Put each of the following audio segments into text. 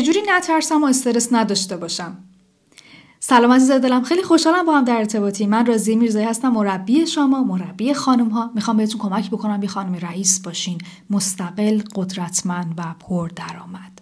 چجوری نترسم و استرس نداشته باشم؟ سلام عزیز دلم خیلی خوشحالم با هم در ارتباطی من رازی میرزایی هستم مربی شما مربی خانم ها می‌خوام بهتون کمک بکنم یه خانم رئیس باشین. مستقل قدرتمند و پر درآمد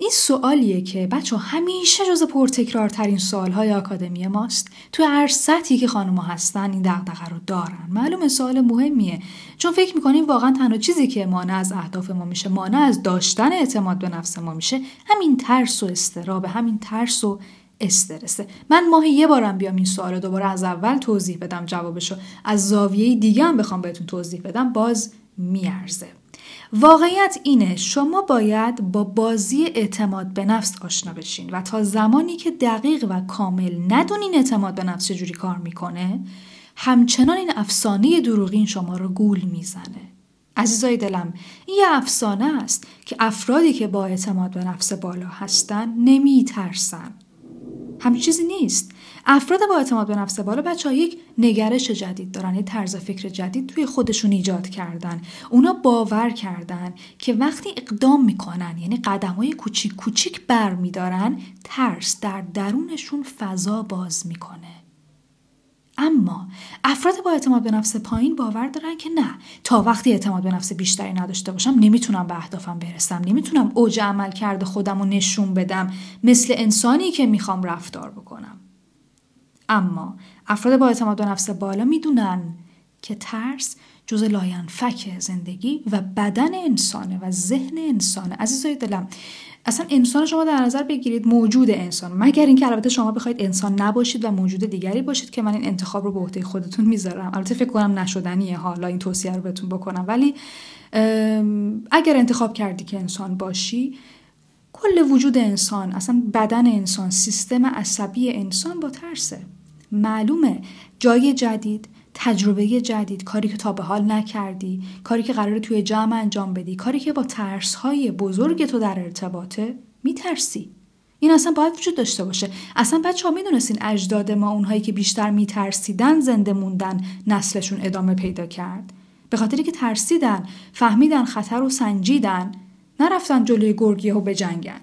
این سوالیه که بچه همیشه جز پرتکرارترین سوالهای آکادمی ماست. تو هر سطحی که خانوما هستن این دغدغه رو دارن. معلومه سوال مهمیه. چون فکر می‌کنیم واقعا تنها چیزی که مانع از اهداف ما میشه مانع از داشتن اعتماد به نفس ما میشه همین ترس و استراب همین ترس و استرسه من ماه یه بارم بیام این سوال دوباره از اول توضیح بدم جوابشو از زاویه دیگه هم بخوام بهتون توضیح بدم باز میارزه. واقعیت اینه شما باید با بازی اعتماد به نفس آشنا بشین و تا زمانی که دقیق و کامل ندونین اعتماد به نفس چجوری کار می‌کنه همچنان این افسانه دروغین شما رو گول می‌زنه. عزیزای دلم این یه افسانه است که افرادی که با اعتماد به نفس بالا هستن نمیترسن. همین چیزی نیست. افراد با اعتماد به نفس بالا بچه ها یک نگرش جدید دارن یه طرز فکر جدید توی خودشون ایجاد کردن. اونا باور کردن که وقتی اقدام می‌کنن یعنی قدم های کوچیک کوچیک بر میدارن ترس در درونشون فضا باز می‌کنه. اما افراد با اعتماد به نفس پایین باور دارن که نه تا وقتی اعتماد به نفس بیشتری نداشته باشم نمی‌تونم به اهدافم برسم نمی‌تونم اوج عمل کرده خودم رو نشون بدم مثل انسانی که می‌خوام رفتار بکنم. اما افراد با اعتماد به نفس بالا می‌دونن که ترس جز لاینفک زندگی و بدن انسانه و ذهن انسانه. عزیزای دلم اصلا انسان شما در نظر بگیرید موجود انسان مگر اینکه البته شما بخواید انسان نباشید و موجود دیگری باشید که من این انتخاب رو به عهده خودتون می‌ذارم. البته فکر کنم نشدنیه حالا این توصیه رو بهتون بکنم. ولی اگر انتخاب کردی که انسان باشی کل وجود انسان اصلا بدن انسان سیستم عصبی انسان با ترسه. معلومه. جای جدید تجربه جدید کاری که تا به حال نکردی کاری که قراره توی جمع انجام بدی کاری که با ترس های بزرگ تو در ارتباطه میترسی. این اصلا باید وجود داشته باشه. اصلا بچه ها می‌دونستین اجداد ما اونهایی که بیشتر میترسیدن زنده موندن نسلشون ادامه پیدا کرد. به خاطری که ترسیدن فهمیدن خطر رو سنجیدن نرفتن جلوی گرگیه و بجنگن.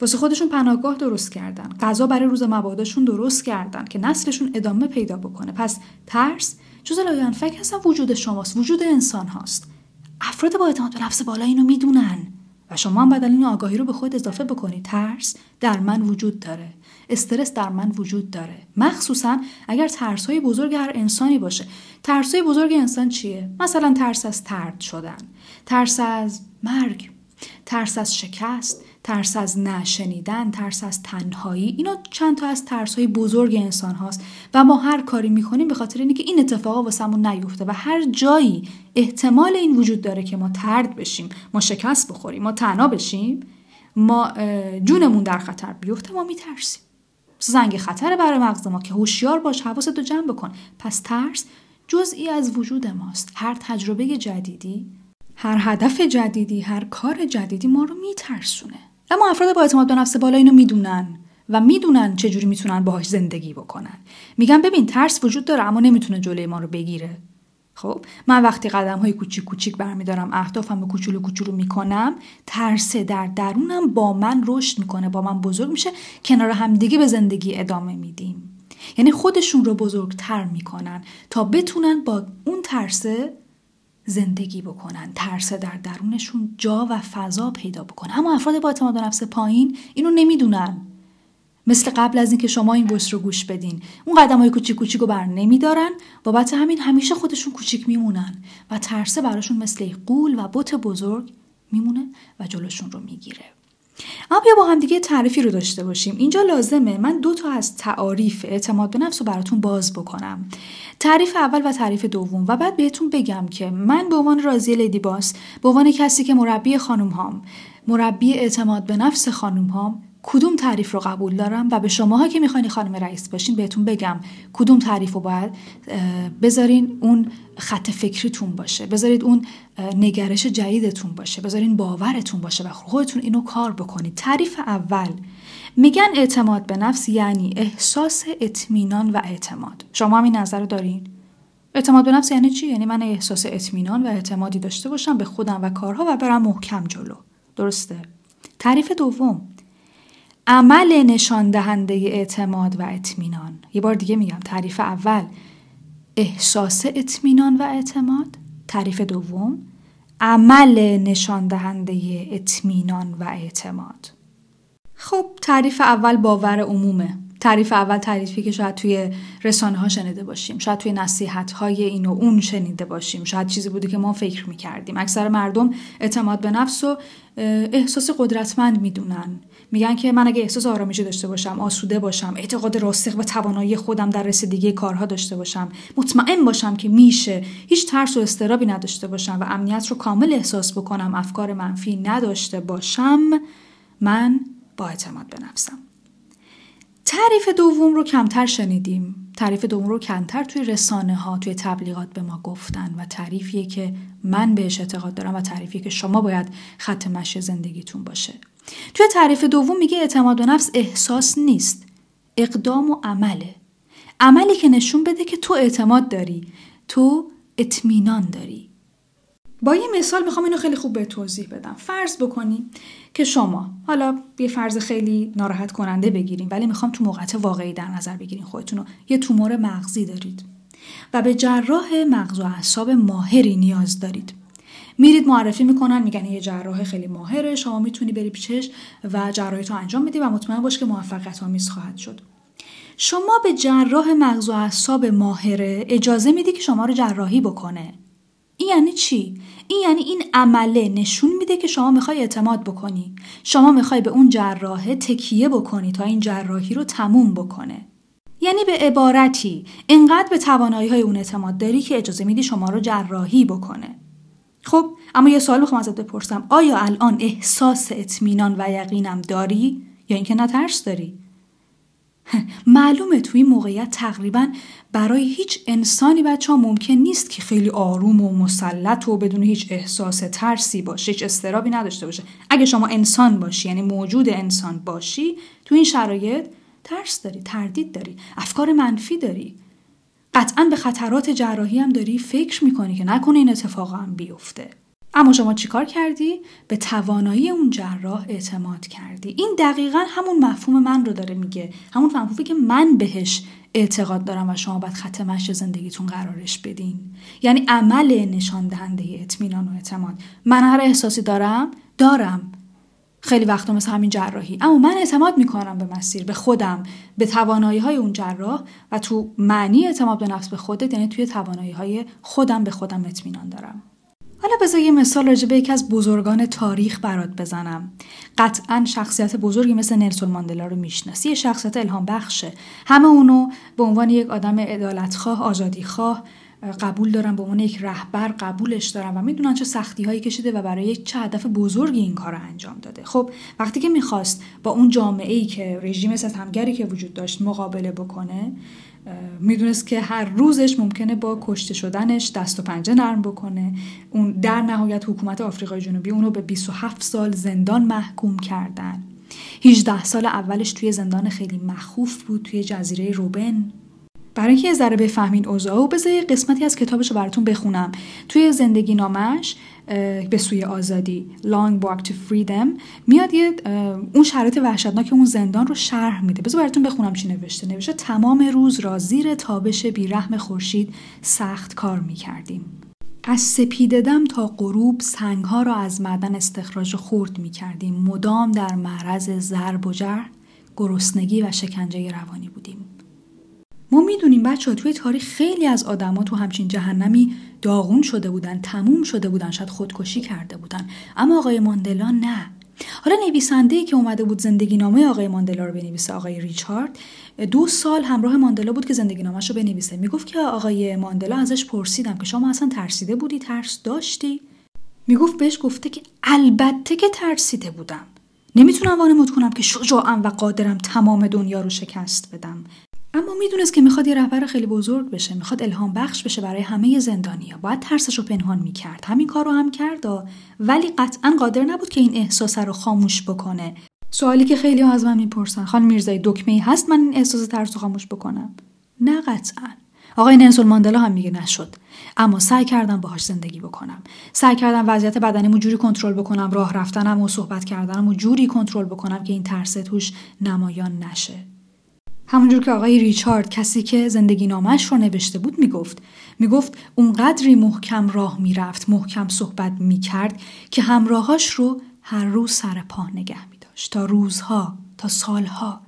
واسه خودشون پناهگاه درست کردن. غذا برای روز مباداشون درست کردن که نسلشون ادامه پیدا بکنه. پس ترس جز لاینفک اصلا وجود شماست. وجود انسان هاست. افراد با اعتماد به نفس بالا اینو می‌دونن. و شما هم بدل این آگاهی رو به خود اضافه بکنید. ترس در من وجود داره. استرس در من وجود داره. مخصوصا اگر ترس های بزرگ هر انسانی باشه. ترس های بزرگ انسان چیه؟ مثلا ترس از ترد شدن. ترس از مرگ. ترس از شکست. ترس از نشنیدن ترس از تنهایی اینا چند تا از ترس های بزرگ انسان هاست و ما هر کاری می‌کنیم به خاطر اینکه این اتفاقا واسمون نیفته و هر جایی احتمال این وجود داره که ما ترد بشیم ما شکست بخوریم ما تنها بشیم ما جونمون در خطر بیفته ما میترسیم. زنگ خطر برای مغز ما که هوشیار باش حواستو جمع بکن. پس ترس جزئی از وجود ماست. هر تجربه جدیدی هر هدف جدیدی هر کار جدیدی ما رو میترسونه. اما افراد با اعتماد به نفس بالا اینو می‌دونن و می‌دونن چجوری می‌تونن باهاش زندگی بکنن. میگن ببین ترس وجود داره اما نمی‌تونه جلوی ما رو بگیره. خب من وقتی قدم های کوچیک کوچیک برمیدارم اهدافم رو کوچولو کوچولو می‌کنم ترس در درونم با من رشد می‌کنه با من بزرگ میشه کنار همدیگه به زندگی ادامه میدیم. یعنی خودشون رو بزرگتر می‌کنن تا بتونن با اون ترسه زندگی بکنن ترس در درونشون جا و فضا پیدا بکنن. اما افراد با اعتماد به نفس پایین اینو نمی‌دونن. مثل قبل از اینکه شما این ویس رو گوش بدین. اون قدم های کوچیک کوچیک رو بر نمیدارن. بابت همین همیشه خودشون کوچیک میمونن و ترسه براشون مثل قول و بت بزرگ میمونه و جلوشون رو می‌گیره. اما بیا با هم دیگه تعریفی رو داشته باشیم. اینجا لازمه من دو تا از تعاریف اعتماد به نفس رو براتون باز بکنم. تعریف اول و تعریف دوم و بعد بهتون بگم که من به عنوان رازی لیدی باس به عنوان کسی که مربی خانم هام مربی اعتماد به نفس خانم هام کدوم تعریف رو قبول دارم و به شماها که می‌خواین خانم رئیس باشین بهتون بگم کدوم تعریف رو باید بذارین اون خط فکریتون باشه بذارید اون نگرش جدیدتون باشه بذارین باورتون باشه و خودتون اینو کار بکنید. تعریف اول میگن اعتماد به نفس یعنی احساس اطمینان و اعتماد. شما هم این نظر دارین؟ اعتماد به نفس یعنی چی؟ یعنی من احساس اطمینان و اعتمادی داشته باشم به خودم و کارها و برم محکم جلو. درسته. تعریف دوم عمل نشان دهنده اعتماد و اطمینان. یه بار دیگه میگم تعریف اول احساس اطمینان و اعتماد. تعریف دوم عمل نشان دهنده اطمینان و اعتماد. خب تعریف اول باور عمومه. تعریف اول تعریفی که شاید توی رسانه ها شنیده باشیم. شاید توی نصیحت های این و اون شنیده باشیم. شاید چیزی بوده که ما فکر می‌کردیم. اکثر مردم اعتماد به نفس و احساس قدرتمند می‌دونن. میگن که من اگه احساس آرامشی داشته باشم آسوده باشم اعتقاد راسخ به توانایی خودم در رسیدگی کارها داشته باشم مطمئن باشم که میشه هیچ ترس و استرابی نداشته باشم و امنیت رو کامل احساس بکنم افکار منفی نداشته باشم من با اعتماد به نفسم. تعریف دوم رو کمتر شنیدیم. تعریف دوم رو کمتر توی رسانه ها توی تبلیغات به ما گفتن و تعریفیه که من بهش اعتقاد دارم و تعریفیه که شما باید خط مشی زندگیتون باشه. توی تعریف دوم میگه اعتماد به نفس احساس نیست اقدام و عمله. عملی که نشون بده که تو اعتماد داری تو اطمینان داری. با یه مثال می‌خوام اینو خیلی خوب به توضیح بدم. فرض بکنی که شما حالا یه فرض خیلی ناراحت کننده بگیریم ولی می‌خوام تو موقعیت واقعی در نظر بگیریم خودتون رو یه تومور مغزی دارید و به جراح مغز و اعصاب ماهری نیاز دارید. میرید معرفی می‌کنن میگن یه جراح خیلی ماهره شما می‌تونی بری پیشش و جراحی تو انجام بدی و مطمئن باش که موفقیت آمیز خواهد شد. شما به جراح مغز و اعصاب ماهره اجازه میدی که شما رو جراحی بکنه. این یعنی چی؟ این یعنی این عمله نشون میده که شما می‌خوای اعتماد بکنی. شما می‌خوای به اون جراحه تکیه بکنی تا این جراحی رو تموم بکنه. یعنی به عبارتی اینقدر به توانایی های اون اعتماد داری که اجازه میدی شما رو جراحی بکنه. خب اما یه سوال می‌خوام ازت بپرسم. آیا الان احساس اطمینان و یقینم داری یا اینکه نه داری؟ معلومه توی موقعیت تقریبا برای هیچ انسانی بچه ها ممکن نیست که خیلی آروم و مسلط و بدون هیچ احساس ترسی باشه هیچ استرابی نداشته باشه. اگه شما انسان باشی یعنی موجود انسان باشی تو این شرایط ترس داری تردید داری افکار منفی داری. قطعا به خطرات جراحی هم داری فکر می‌کنی که نکنه این اتفاق هم بیفته. اما شما چیکار کردی؟ به توانایی اون جراح اعتماد کردی. این دقیقا همون مفهوم من رو داره میگه. همون مفهومی که من بهش اعتقاد دارم و شما باید خط مشی زندگیتون قرارش بدین. یعنی عمل نشان دهنده اطمینان و اعتماد. من هر احساسی دارم؟ دارم. خیلی وقتا مثل همین جراحی اما من اعتماد می‌کنم به مسیر به خودم به توانایی های اون جراح و تو معنی اعتماد به نفس به خودت یعنی توی توانایی های خودم به خودم اطمینان دارم حالا بذار یه مثال راجع به یکی از بزرگان تاریخ برات بزنم. قطعا شخصیت بزرگی مثل نلسون ماندلا رو می‌شناسی. یه شخصیت الهام بخشه. همه اونو به عنوان یک آدم عدالتخواه آزادیخواه قبول دارن به عنوان یک رهبر قبولش دارن و می‌دونن چه سختی هایی کشیده و برای چه هدف بزرگی این کار رو انجام داده. خب وقتی که می‌خواست با اون جامعه ای که رژیم ستمگری که وجود داشت مقابله بکنه می‌دونست که هر روزش ممکنه با کشته شدنش دست و پنجه نرم بکنه. اون در نهایت حکومت آفریقای جنوبی اونو به 27 سال زندان محکوم کردن. 18 سال اولش توی زندان خیلی مخوف بود توی جزیره روبن. برای اینکه یه ذره بفهمین اوضاع و بذار قسمتی از کتابش رو براتون بخونم. توی زندگی نامش به سوی آزادی Long Walk to Freedom میاد یه اون شرایط وحشتناک اون زندان رو شرح میده. بذار براتون بخونم چی نوشته. نوشته تمام روز را زیر تابش بیرحم خورشید سخت کار می‌کردیم. از سپیددم تا غروب سنگها را از معدن استخراج خورد می‌کردیم. مدام در معرض ضرب و گرسنگی و شکنجه روانی بودیم. ما می‌دونیم بچه ها توی تاریخ خیلی از آدما تو همچین جهنمی داغون شده بودن تموم شده بودن شاید خودکشی کرده بودن. اما آقای ماندلا نه. حالا نویسنده ای که اومده بود زندگی نامه آقای ماندلا رو بنویسه آقای ریچارد. دو سال همراه ماندلا بود که زندگی نامش رو بنویسه. می‌گفت که آقای ماندلا ازش پرسیدم که شما اصلا ترسیده بودی؟ ترس داشتی؟ می‌گفت بهش گفته که البته که ترسیده بودم. نمی‌تونم وانمود کنم که شجاعم و قادرم تمام دنیا رو شکست بدم. اما می‌دونست که می‌خواد یه رهبر خیلی بزرگ بشه می‌خواد الهام بخش بشه برای همه زندانیا. باید ترسش رو پنهان می‌کرد. همین کار رو هم کرد ولی قطعا قادر نبود که این احساس رو خاموش بکنه. سوالی که خیلی از من می‌پرسن خان میرزایی دکمه ای هست من این احساس ترس رو خاموش بکنم؟ نه قطعا. آقای نلسون ماندلا هم میگه نشد. اما سعی کردم باهاش زندگی بکنم. سعی کردم وضعیت بدنیمو جوری کنترل بکنم راه رفتنم و صحبت کردنم و جوری کنترل بکنم که این ترس توش نمایان نشه. همونجور که آقای ریچارد کسی که زندگی نامش رو نوشته بود می‌گفت. می‌گفت اونقدری محکم راه می‌رفت محکم صحبت می‌کرد که همراهاش رو هر روز سر پا نگه میداشت. تا روزها تا سالها.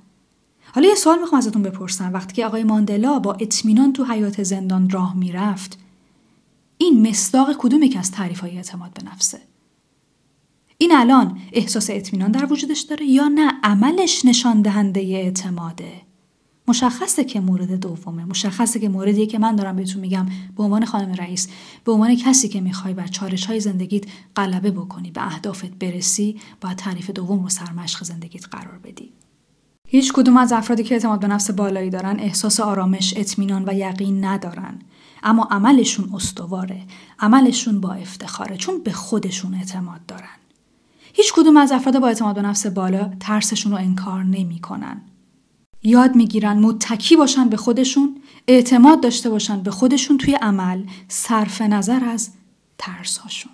حالا یه سوال می‌خوام ازتون بپرسم. وقتی که آقای ماندلا با اطمینان تو حیات زندان راه می‌رفت این مصداق کدوم که از تعریف های اعتماد به نفسه؟ این الان احساس اطمینان در وجودش داره یا نه؟ عملش نشان دهنده اعتماده؟ مشخصه که مورد دومه مشخصه که موردیه که من دارم بهتون میگم به عنوان خانم رئیس به عنوان کسی که می‌خوای بر چالش های زندگیت غلبه بکنی به اهدافت برسی باید تعریف دوم رو سرمشق زندگیت قرار بدی هیچ کدوم از افرادی که اعتماد به نفس بالایی دارن احساس آرامش، اطمینان و یقین ندارن. اما عملشون استواره. عملشون با افتخاره چون به خودشون اعتماد دارن. هیچ کدوم از افراد با اعتماد به نفس بالا ترسشون رو انکار نمی‌کنن. یاد می‌گیرن متکی باشن به خودشون، اعتماد داشته باشن به خودشون توی عمل، صرف نظر از ترسهاشون.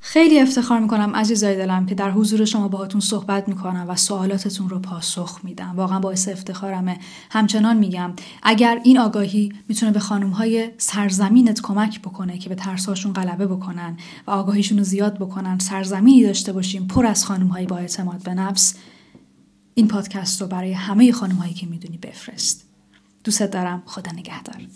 خیلی افتخار می‌کنم عزیزای دلم که در حضور شما باهاتون صحبت می‌کنم و سوالاتتون رو پاسخ میدم واقعا باعث افتخارمه همچنان میگم اگر این آگاهی می‌تونه به خانم های سرزمینت کمک بکنه که به ترساشون غلبه بکنن و آگاهیشون رو زیاد بکنن سرزمینی داشته باشیم پر از خانم های با اعتماد به نفس این پادکست رو برای همه خانم هایی که می‌دونی بفرست. دوست دارم. خدا نگهدار.